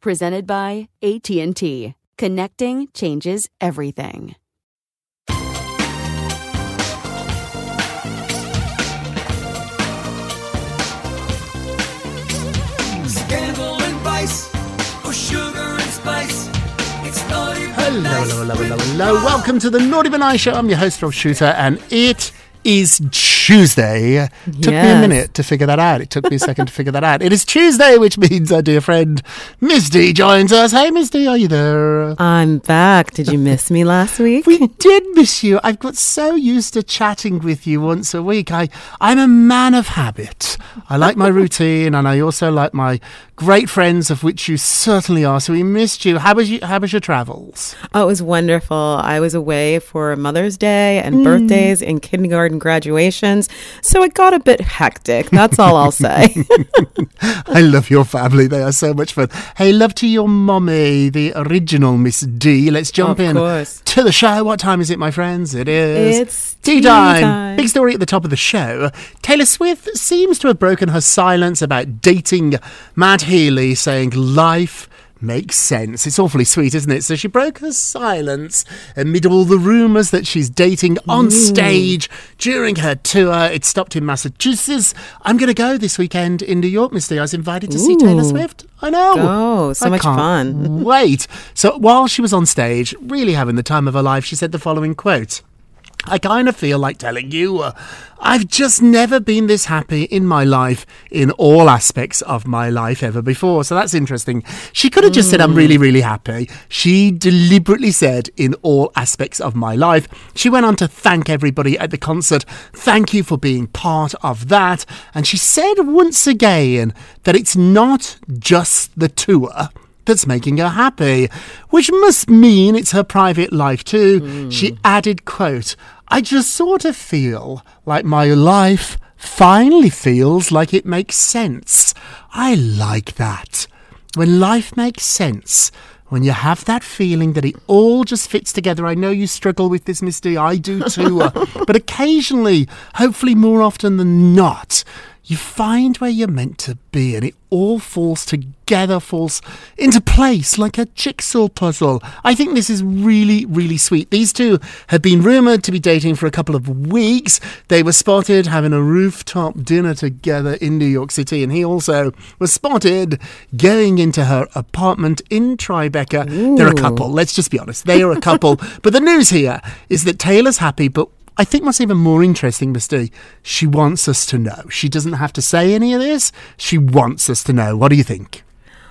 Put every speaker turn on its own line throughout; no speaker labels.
Presented by AT&T. Connecting changes everything.
Scandal and vice, or sugar and spice. It's naughty but
Hello, hello, hello, hello, hello. Welcome to the Naughty But Nice Show. I'm your host, Rob Shooter, and it is Tuesday. Took me a minute to figure that out. It took me a second to figure that out. It is Tuesday, which means our dear friend Miss D joins us. Hey, Miss D, are you there?
I'm back. Did you miss me last week?
We did miss you. I've got so used to chatting with you once a week. I, I'm a man of habit. I like my routine, and I also like my great friends, of which you certainly are. So we missed you. How was you? How was your travels?
Oh, it was wonderful. I was away for Mother's Day and hmm. birthdays and kindergarten graduations, so it got a bit hectic. That's all I'll say.
I love your family. They are so much fun. Hey, love to your mommy, the original Miss D. Let's jump
Of
in
course.
to the show. What time is it, my friends? It is
It's
tea
tea
time.
time.
Big story at the top of the show. Taylor Swift seems to have broken her silence about dating Matt Healy, saying life makes sense. It's awfully sweet, isn't it? So she broke her silence amid all the rumours that she's dating on mm. stage during her tour. It stopped in Massachusetts. I'm going to go this weekend in New York, Misty. I was invited to see Taylor Swift. I know.
Go. So
I
much fun.
Wait. So while she was on stage, really having the time of her life, she said the following quote. I kind of feel like telling you, uh, I've just never been this happy in my life, in all aspects of my life ever before. So that's interesting. She could have just said, I'm really, really happy. She deliberately said, in all aspects of my life. She went on to thank everybody at the concert. Thank you for being part of that. And she said once again that it's not just the tour that's making her happy, which must mean it's her private life too. She added, quote, I just sort of feel like my life finally feels like it makes sense. I like that. When life makes sense, when you have that feeling that it all just fits together. I know you struggle with this, Misty. I do too. uh, but occasionally, hopefully more often than not, you find where you're meant to be and it all falls together, falls into place like a jigsaw puzzle. I think this is really, really sweet. These two have been rumoured to be dating for a couple of weeks. They were spotted having a rooftop dinner together in New York City, and he also was spotted going into her apartment in Tribeca. They're a couple, let's just be honest. They are a couple. but the news here is that Taylor's happy, but I think what's even more interesting, Misty, she wants us to know. She doesn't have to say any of this. She wants us to know. What do you think?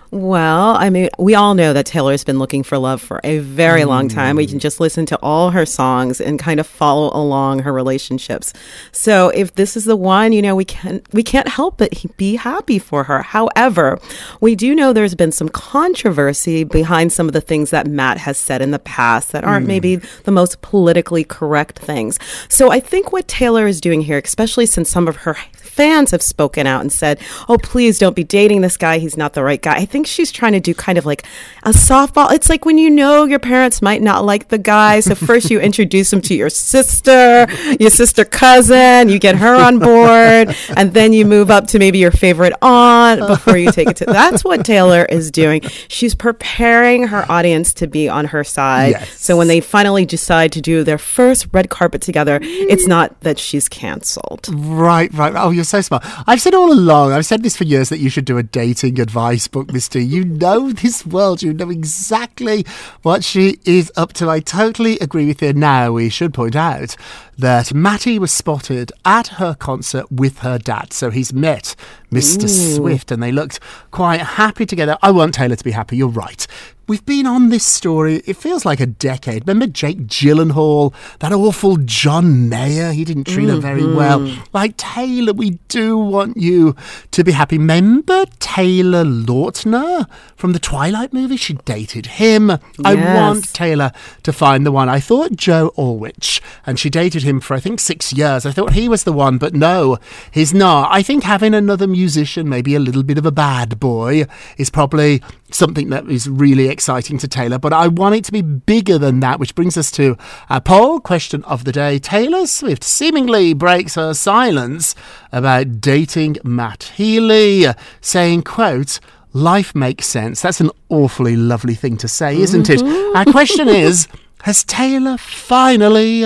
Well, I mean, we all know that Taylor's been looking for love for a very long mm-hmm. time. We can just listen to all her songs and kind of follow along her relationships. So, if this is the one, you know, we can't we can't help but be happy for her. However, we do know there's been some controversy behind some of the things that Matt has said in the past that aren't maybe mm. the most politically correct things. So, I think what Taylor is doing here, especially since some of her fans have spoken out and said, "Oh, please don't be dating this guy. He's not the right guy." I think she's trying to do kind of like a softball. It's like when you know your parents might not like the guy, so first you introduce him to your sister, your sister cousin, you get her on board, and then you move up to maybe your favorite aunt before you take it to. That's what Taylor is doing. She's preparing her audience to be on her side.
Yes.
So when they finally decide to do their first red carpet together, it's not that she's canceled.
Right, right. Oh, you're so smart. I've said all along, I've said this for years, that you should do a dating advice book, Misty. You know this world. You know exactly what she is up to. I totally agree with you. Now, we should point out that Matty was spotted at her concert with her dad. So he's met Mr. Swift and they looked quite happy together. I want Taylor to be happy. You're right. We've been on this story, it feels like a decade. Remember Jake Gyllenhaal, that awful John Mayer? He didn't treat her very mm-hmm. well. Like, Taylor, we do want you to be happy. Remember Taylor Lautner from the Twilight movie? She dated him. I want Taylor to find the one. I thought Joe Orwich, and she dated him for, I think, six years. I thought he was the one, but no, he's not. I think having another musician, maybe a little bit of a bad boy, is probably something that is really exciting to Taylor, but I want it to be bigger than that, which brings us to our poll question of the day. Taylor Swift seemingly breaks her silence about dating Matt Healy, saying, quote, Life makes sense. That's an awfully lovely thing to say, isn't it? Mm-hmm. Our question is Has Taylor finally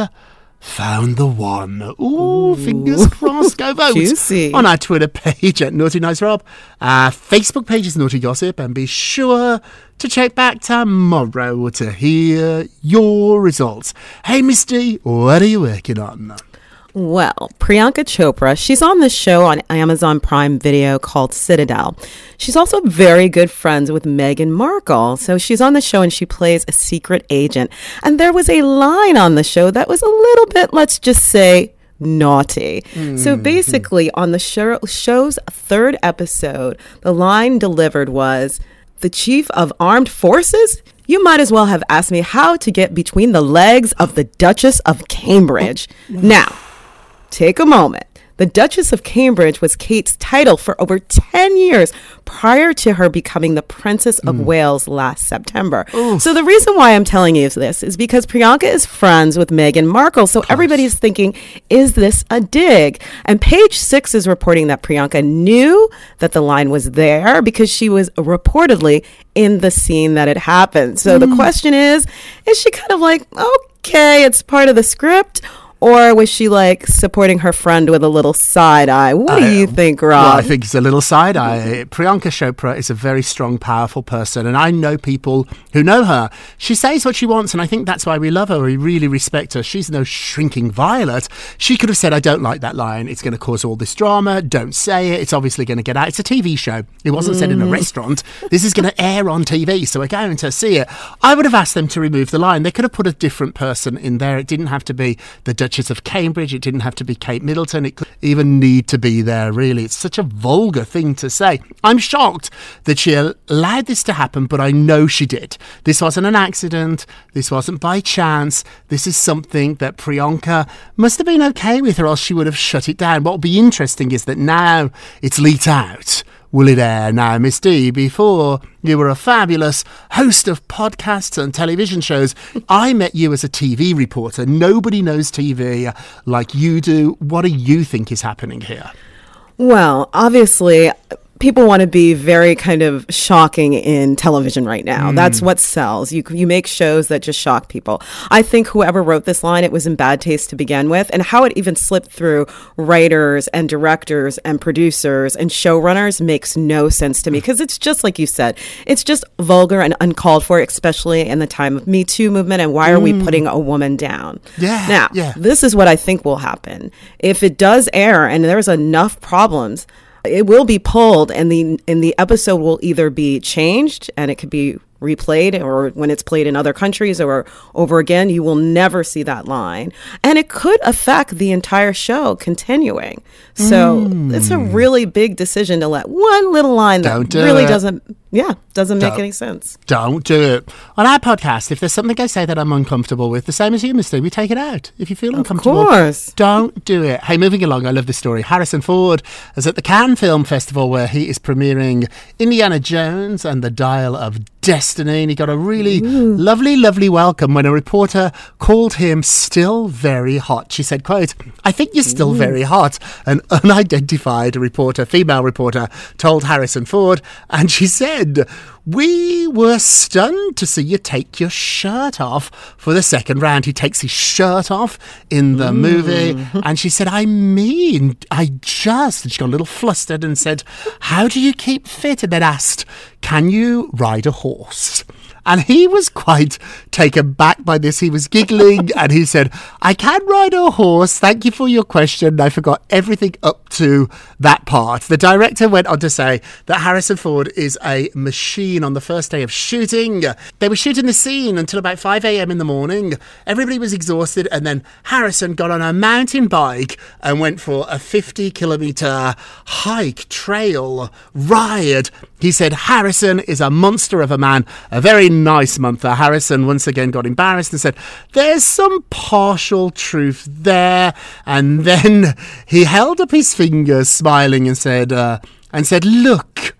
found the one? Ooh, fingers crossed. Go vote
Juicy.
on our Twitter page at Naughty Nice Rob, our Facebook page is Naughty Gossip, and be sure to check back tomorrow to hear your results. Hey, Misty, what are you working on?
Well, Priyanka Chopra, she's on this show on Amazon Prime Video called Citadel. She's also very good friends with Meghan Markle. So she's on the show and she plays a secret agent. And there was a line on the show that was a little bit, let's just say, naughty. So hmm. basically, on the show, show's third episode, the line delivered was The chief of armed forces? You might as well have asked me how to get between the legs of the Duchess of Cambridge. Now, Take a moment. The Duchess of Cambridge was Kate's title for over 10 years prior to her becoming the Princess of Wales last September. So, the reason why I'm telling you this is because Priyanka is friends with Meghan Markle. So, everybody's thinking, is this a dig? And page six is reporting that Priyanka knew that the line was there because she was reportedly in the scene that it happened. So, the question is, is she kind of like, okay, it's part of the script? Or was she like supporting her friend with a little side eye? What do you think, Rob?
Well, I think it's a little side eye. Priyanka Chopra is a very strong, powerful person, and I know people who know her. She says what she wants, and I think that's why we love her. We really respect her. She's no shrinking violet. She could have said, I don't like that line. It's going to cause all this drama. Don't say it. It's obviously going to get out. It's a TV show. It wasn't said in a mm. restaurant. This is going to air on TV, so we're going to see it. I would have asked them to remove the line. They could have put a different person in there. It didn't have to be the Duchess of Cambridge. It didn't have to be Kate Middleton. It could even need to be there, really. It's such a vulgar thing to say. I'm shocked that she allowed this to happen, but I know she did. This wasn't an accident. This wasn't by chance. This is something that Priyanka must have been okay with, or else she would have shut it down. What will be interesting is that now it's leaked out. Will it air now, Miss D? Before you were a fabulous host of podcasts and television shows. I met you as a TV reporter. Nobody knows TV like you do. What do you think is happening here?
Well, obviously, people want to be very kind of shocking in television right now. Mm. That's what sells. You you make shows that just shock people. I think whoever wrote this line, it was in bad taste to begin with, and how it even slipped through writers and directors and producers and showrunners makes no sense to me mm. because it's just like you said, it's just vulgar and uncalled for, especially in the time of Me Too movement. And why are we mm. putting a woman down?
Yeah,
Now,
yeah.
this is what I think will happen. If it does air and there's enough problems, it will be pulled and the and the episode will either be changed and it could be replayed or when it's played in other countries or over again you will never see that line. And it could affect the entire show continuing. So it's a hmm. really big decision to let one little line that
Don't do
really
it.
doesn't Yeah, doesn't make
Don't.
any sense.
Don't do it. On our podcast, if there's something I say that I'm uncomfortable with, the same as humans do, we take it out. If you feel uncomfortable, of
course.
don't do it. Hey, moving along, I love this story. Harrison Ford is at the Cannes Film Festival where he is premiering Indiana Jones and the Dial of Destiny, and he got a really lovely, lovely welcome when a reporter called him still very hot. She said, quote, I think you're still very hot. An unidentified reporter, female reporter, told Harrison Ford, and she said, we were stunned to see you take your shirt off for the second round. He takes his shirt off in the mm-hmm. movie. And she said, I mean, I just. And she got a little flustered and said, How do you keep fit? And then asked, Can you ride a horse? And he was quite taken back by this. He was giggling and he said, I can ride a horse. Thank you for your question. I forgot everything up to that part. The director went on to say that Harrison Ford is a machine on the first day of shooting. They were shooting the scene until about 5 a.m. in the morning. Everybody was exhausted. And then Harrison got on a mountain bike and went for a 50 kilometer hike, trail, ride. He said, Harrison is a monster of a man, a very nice month. Harrison once again got embarrassed and said, There's some partial truth there. And then he held up his fingers, smiling, and said, uh, and said, Look,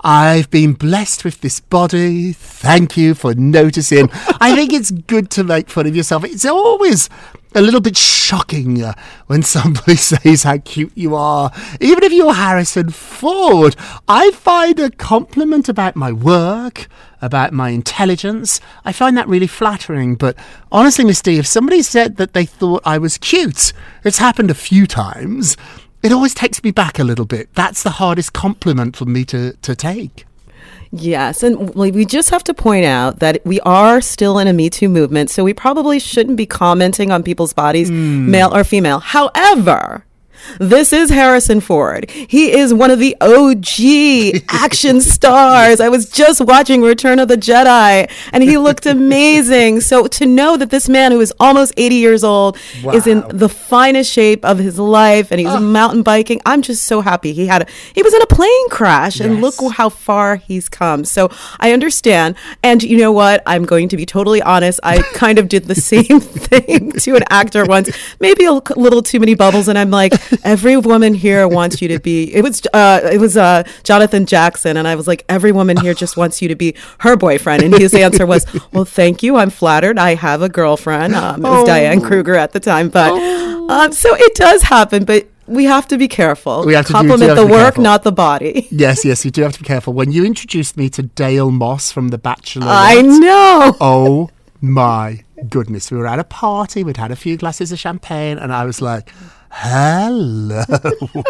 I've been blessed with this body. Thank you for noticing. I think it's good to make fun of yourself. It's always a little bit shocking uh, when somebody says how cute you are. Even if you're Harrison Ford, I find a compliment about my work, about my intelligence. I find that really flattering. But honestly, Miss D, if somebody said that they thought I was cute, it's happened a few times. It always takes me back a little bit. That's the hardest compliment for me to, to take.
Yes, and we just have to point out that we are still in a Me Too movement, so we probably shouldn't be commenting on people's bodies, hmm. male or female. However, this is Harrison Ford. He is one of the OG action stars. I was just watching Return of the Jedi and he looked amazing. So to know that this man who is almost 80 years old is in the finest shape of his life and he's mountain biking, I'm just so happy. He had a, he was in a plane crash and look how far he's come. So I understand. And you know what? I'm going to be totally honest. I kind of did the same thing to an actor once, maybe a little too many bubbles. And I'm like, every woman here wants you to be, it was, uh, it was, uh, Jonathan Jackson. And I was like, every woman here just wants you to be her boyfriend. And his answer was, well, thank you. I'm flattered. I have a girlfriend. Um, it was Diane Kruger at the time. But, um, so it does happen, but we have to be careful.
We have to do- do
compliment
have
the
to be
work,
careful.
not the body.
Yes, yes, you do have to be careful. When you introduced me to Dale Moss from The Bachelor,
I know.
Oh my goodness. We were at a party, we'd had a few glasses of champagne, and I was like, hello.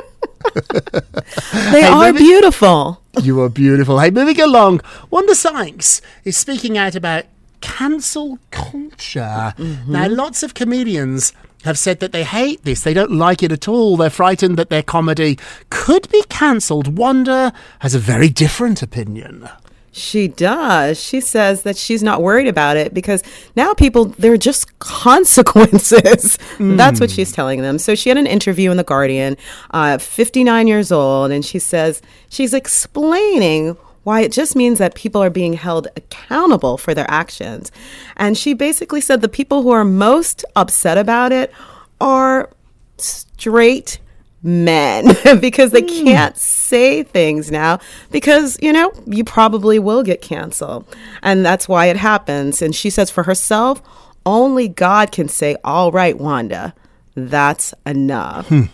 They are
maybe-
beautiful.
you are beautiful. Hey, moving along, Wanda Sykes is speaking out about cancel culture. Mm-hmm. Now, lots of comedians have said that they hate this. They don't like it at all. They're frightened that their comedy could be cancelled. Wanda has a very different opinion.
She does. She says that she's not worried about it because now people, they're just consequences. That's what she's telling them. So she had an interview in The Guardian, uh, 59 years old, and she says she's explaining why it just means that people are being held accountable for their actions. And she basically said the people who are most upset about it are straight men because they hmm. can't say things now because you know you probably will get canceled. And that's why it happens. And she says for herself only god can say all right wanda that's enough hmm.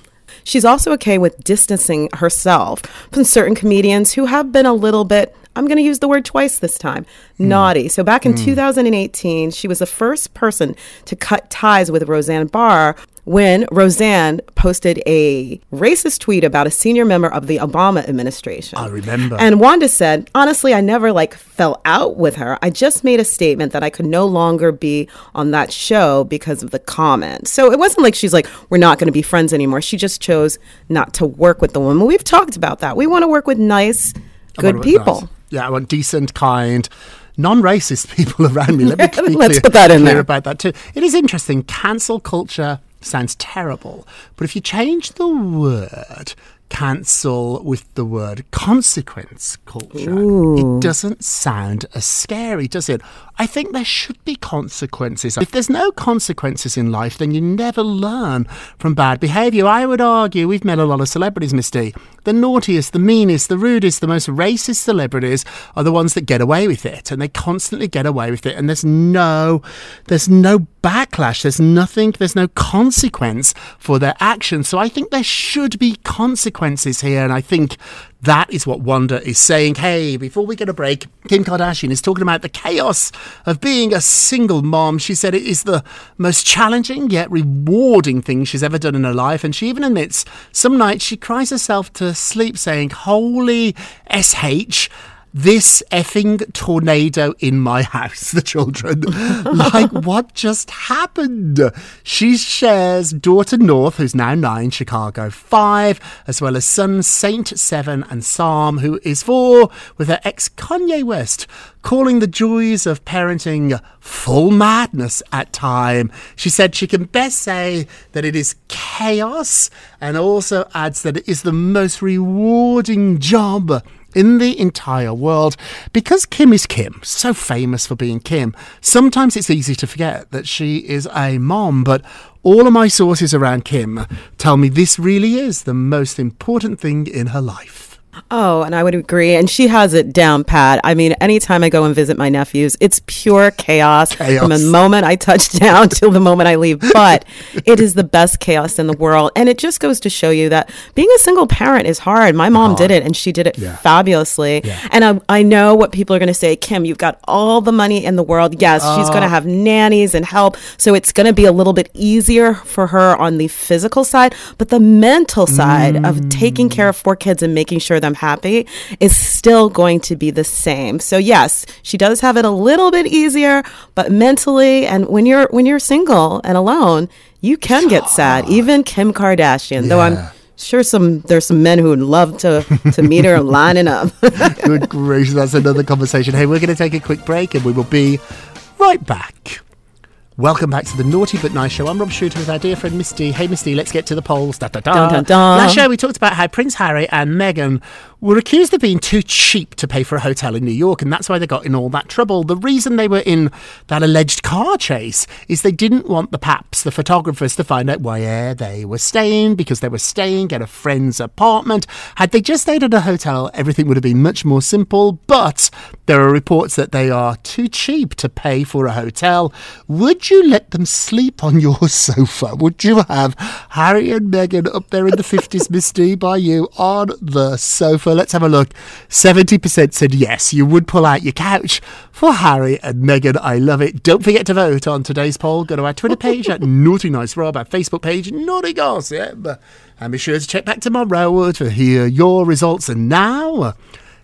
She's also okay with distancing herself from certain comedians who have been a little bit, I'm going to use the word twice this time, hmm. naughty. So back in 2018, she was the first person to cut ties with Roseanne Barr when Roseanne posted a racist tweet about a senior member of the Obama administration.
I remember.
And Wanda said, honestly, I never like fell out with her. I just made a statement that I could no longer be on that show because of the comment. So it wasn't like she's like, we're not going to be friends anymore. She just chose not to work with the woman. We've talked about that. We want to work with nice, good
want to work
people.
nice. Yeah, I want decent, kind, non-racist people around me. Let me
Let's put that in
clear
there.
about that too. It is interesting. Cancel culture sounds terrible, but if you change the word, cancel with the word consequence culture. It doesn't sound as scary, does it? I think there should be consequences. If there's no consequences in life, then you never learn from bad behaviour. I would argue we've met a lot of celebrities, Misty. The naughtiest, the meanest, the rudest, the most racist celebrities are the ones that get away with it, and they constantly get away with it. And there's no, there's no backlash. There's nothing. There's no consequence for their actions. So I think there should be consequences here, and I think that is what Wanda is saying. Hey, before we get a break, Kim Kardashian is talking about the chaos of being a single mom. She said it is the most challenging yet rewarding thing she's ever done in her life. And she even admits some nights she cries herself to sleep saying, Holy SH this effing tornado in my house, the children. like, what just happened? She shares daughter North, who's now nine, Chicago five, as well as son Saint seven and Psalm, who is four, with her ex Kanye West, calling the joys of parenting full madness at time. She said she can best say that it is chaos and also adds that it is the most rewarding job in the entire world. Because Kim is Kim, so famous for being Kim, sometimes it's easy to forget that she is a mom, but all of my sources around Kim tell me this really is the most important thing in her life.
Oh, and I would agree. And she has it down pat. I mean, anytime I go and visit my nephews, it's pure chaos,
Chaos.
from the moment I touch down till the moment I leave. But it is the best chaos in the world. And it just goes to show you that being a single parent is hard. My mom did it and she did it
Yeah.
fabulously.
Yeah.
And I, I know what people are going to say Kim, you've got all the money in the world. Yes, she's
Uh.
going to have nannies and help. So it's going to be a little bit easier for her on the physical side. But the mental side of taking care of four kids and making sure them happy is still going to be the same. So yes, she does have it a little bit easier, but mentally and when you're when you're single and alone, you can get sad. Even Kim Kardashian, though I'm sure some there's some men who would love to to meet her lining up.
Good gracious, that's another conversation. Hey, we're going to take a quick break and we will be right back. Welcome back to the Naughty But Nice Show. I'm Rob Shooter with our dear friend Misty. Hey, Misty, let's get to the polls. Da, da, da.
Dun, dun, dun.
Last show, we talked about how Prince Harry and Meghan were accused of being too cheap to pay for a hotel in New York, and that's why they got in all that trouble. The reason they were in that alleged car chase is they didn't want the paps, the photographers, to find out where they were staying because they were staying at a friend's apartment. Had they just stayed at a hotel, everything would have been much more simple, but there are reports that they are too cheap to pay for a hotel. Would you let them sleep on your sofa? Would you have Harry and Meghan up there in the 50s, Misty, by you on the sofa? Let's have a look. 70% said yes, you would pull out your couch for Harry and Meghan. I love it. Don't forget to vote on today's poll. Go to our Twitter page at Naughty Nice Rob, our Facebook page, Naughty Gossip. And be sure to check back tomorrow to hear your results. And now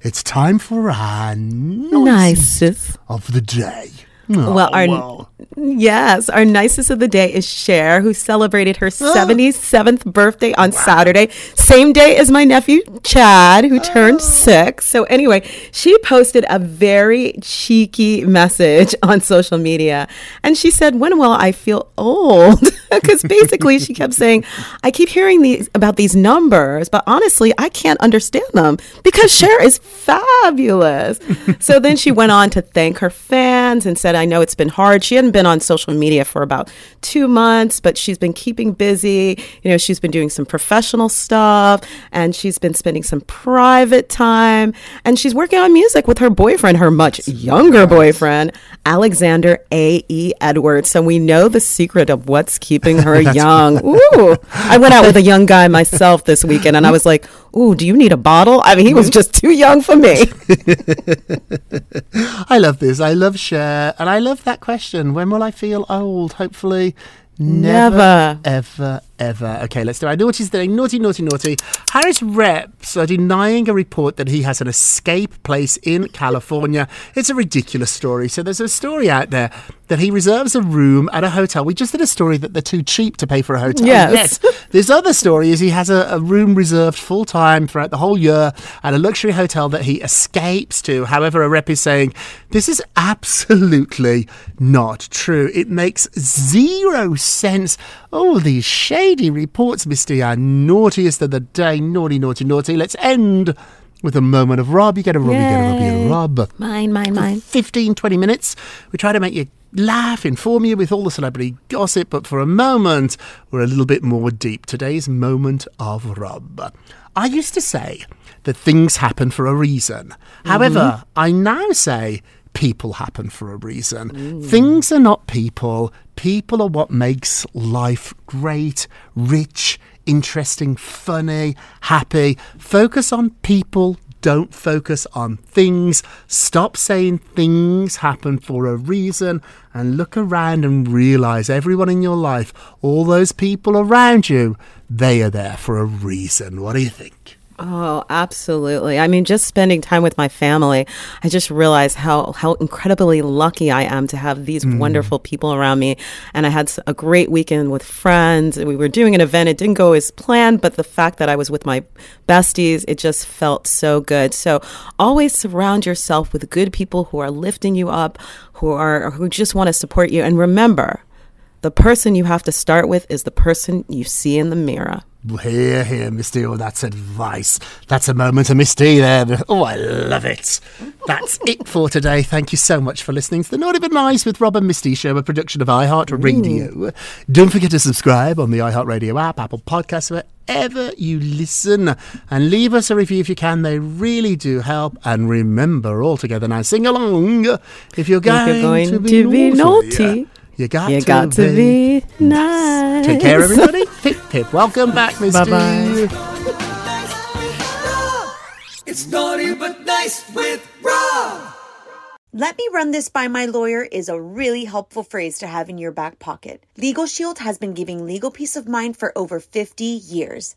it's time for our nice
Nicest.
of the day.
Well, our.
Oh,
yes, our nicest of the day is Cher, who celebrated her
Ah.
77th birthday on Saturday, same day as my nephew Chad, who
Ah.
turned six. So anyway, she posted a very cheeky message on social media, and she said, "When will I feel old?" Because basically, she kept saying, "I keep hearing these about these numbers, but honestly, I can't understand them because Cher is fabulous." so then she went on to thank her fans and said, I know it's been hard. She hadn't been on social media for about two months, but she's been keeping busy. You know, she's been doing some professional stuff and she's been spending some private time. And she's working on music with her boyfriend, her much younger boyfriend, Alexander A.E. Edwards. So we know the secret of what's keeping her young. Ooh. I went out with a young guy myself this weekend and I was like, Ooh, do you need a bottle? I mean, he was just too young for me.
I love this. I love Cher. And I love that question. When will I feel old? Hopefully, never,
Never.
ever, ever. Okay, let's do our naughties today. Naughty, naughty, naughty. Harry's reps are denying a report that he has an escape place in California. It's a ridiculous story. So there's a story out there that he reserves a room at a hotel. We just did a story that they're too cheap to pay for a hotel.
Yes. yes.
This other story is he has a, a room reserved full time throughout the whole year at a luxury hotel that he escapes to. However, a rep is saying this is absolutely not true. It makes zero sense. Oh, these shady Heidi reports Misty our naughtiest of the day. Naughty, naughty, naughty. Let's end with a moment of Rob. You get a Rob, you get a Rob, you get a
Yay.
Rob.
Mine, mine, mine.
15, 20 minutes. We try to make you laugh, inform you with all the celebrity gossip, but for a moment, we're a little bit more deep. Today's moment of Rob. I used to say that things happen for a reason. However, mm-hmm. I now say people happen for a reason. Mm. Things are not people. People are what makes life great, rich, interesting, funny, happy. Focus on people, don't focus on things. Stop saying things happen for a reason and look around and realize everyone in your life, all those people around you, they are there for a reason. What do you think?
Oh, absolutely. I mean, just spending time with my family, I just realized how, how incredibly lucky I am to have these mm. wonderful people around me. And I had a great weekend with friends. We were doing an event. It didn't go as planned, but the fact that I was with my besties, it just felt so good. So always surround yourself with good people who are lifting you up, who are, who just want to support you. And remember, the person you have to start with is the person you see in the mirror.
Here, here, Misty. Oh, that's advice. That's a moment of Misty there. Oh, I love it. That's it for today. Thank you so much for listening to the Naughty But Nice with Rob and Misty show, a production of iHeartRadio. Mm. Don't forget to subscribe on the iHeartRadio app, Apple Podcasts, wherever you listen. And leave us a review if you can. They really do help. And remember, all together now, sing along. If you're going,
you're going
to, be,
to be
naughty,
naughty,
you got,
You
to,
got to be nice.
Take care, everybody. pip, pip. Welcome back, Misty.
Bye-bye.
It's naughty but nice with Rob.
Let me run this by my lawyer is a really helpful phrase to have in your back pocket. Legal Shield has been giving legal peace of mind for over 50 years.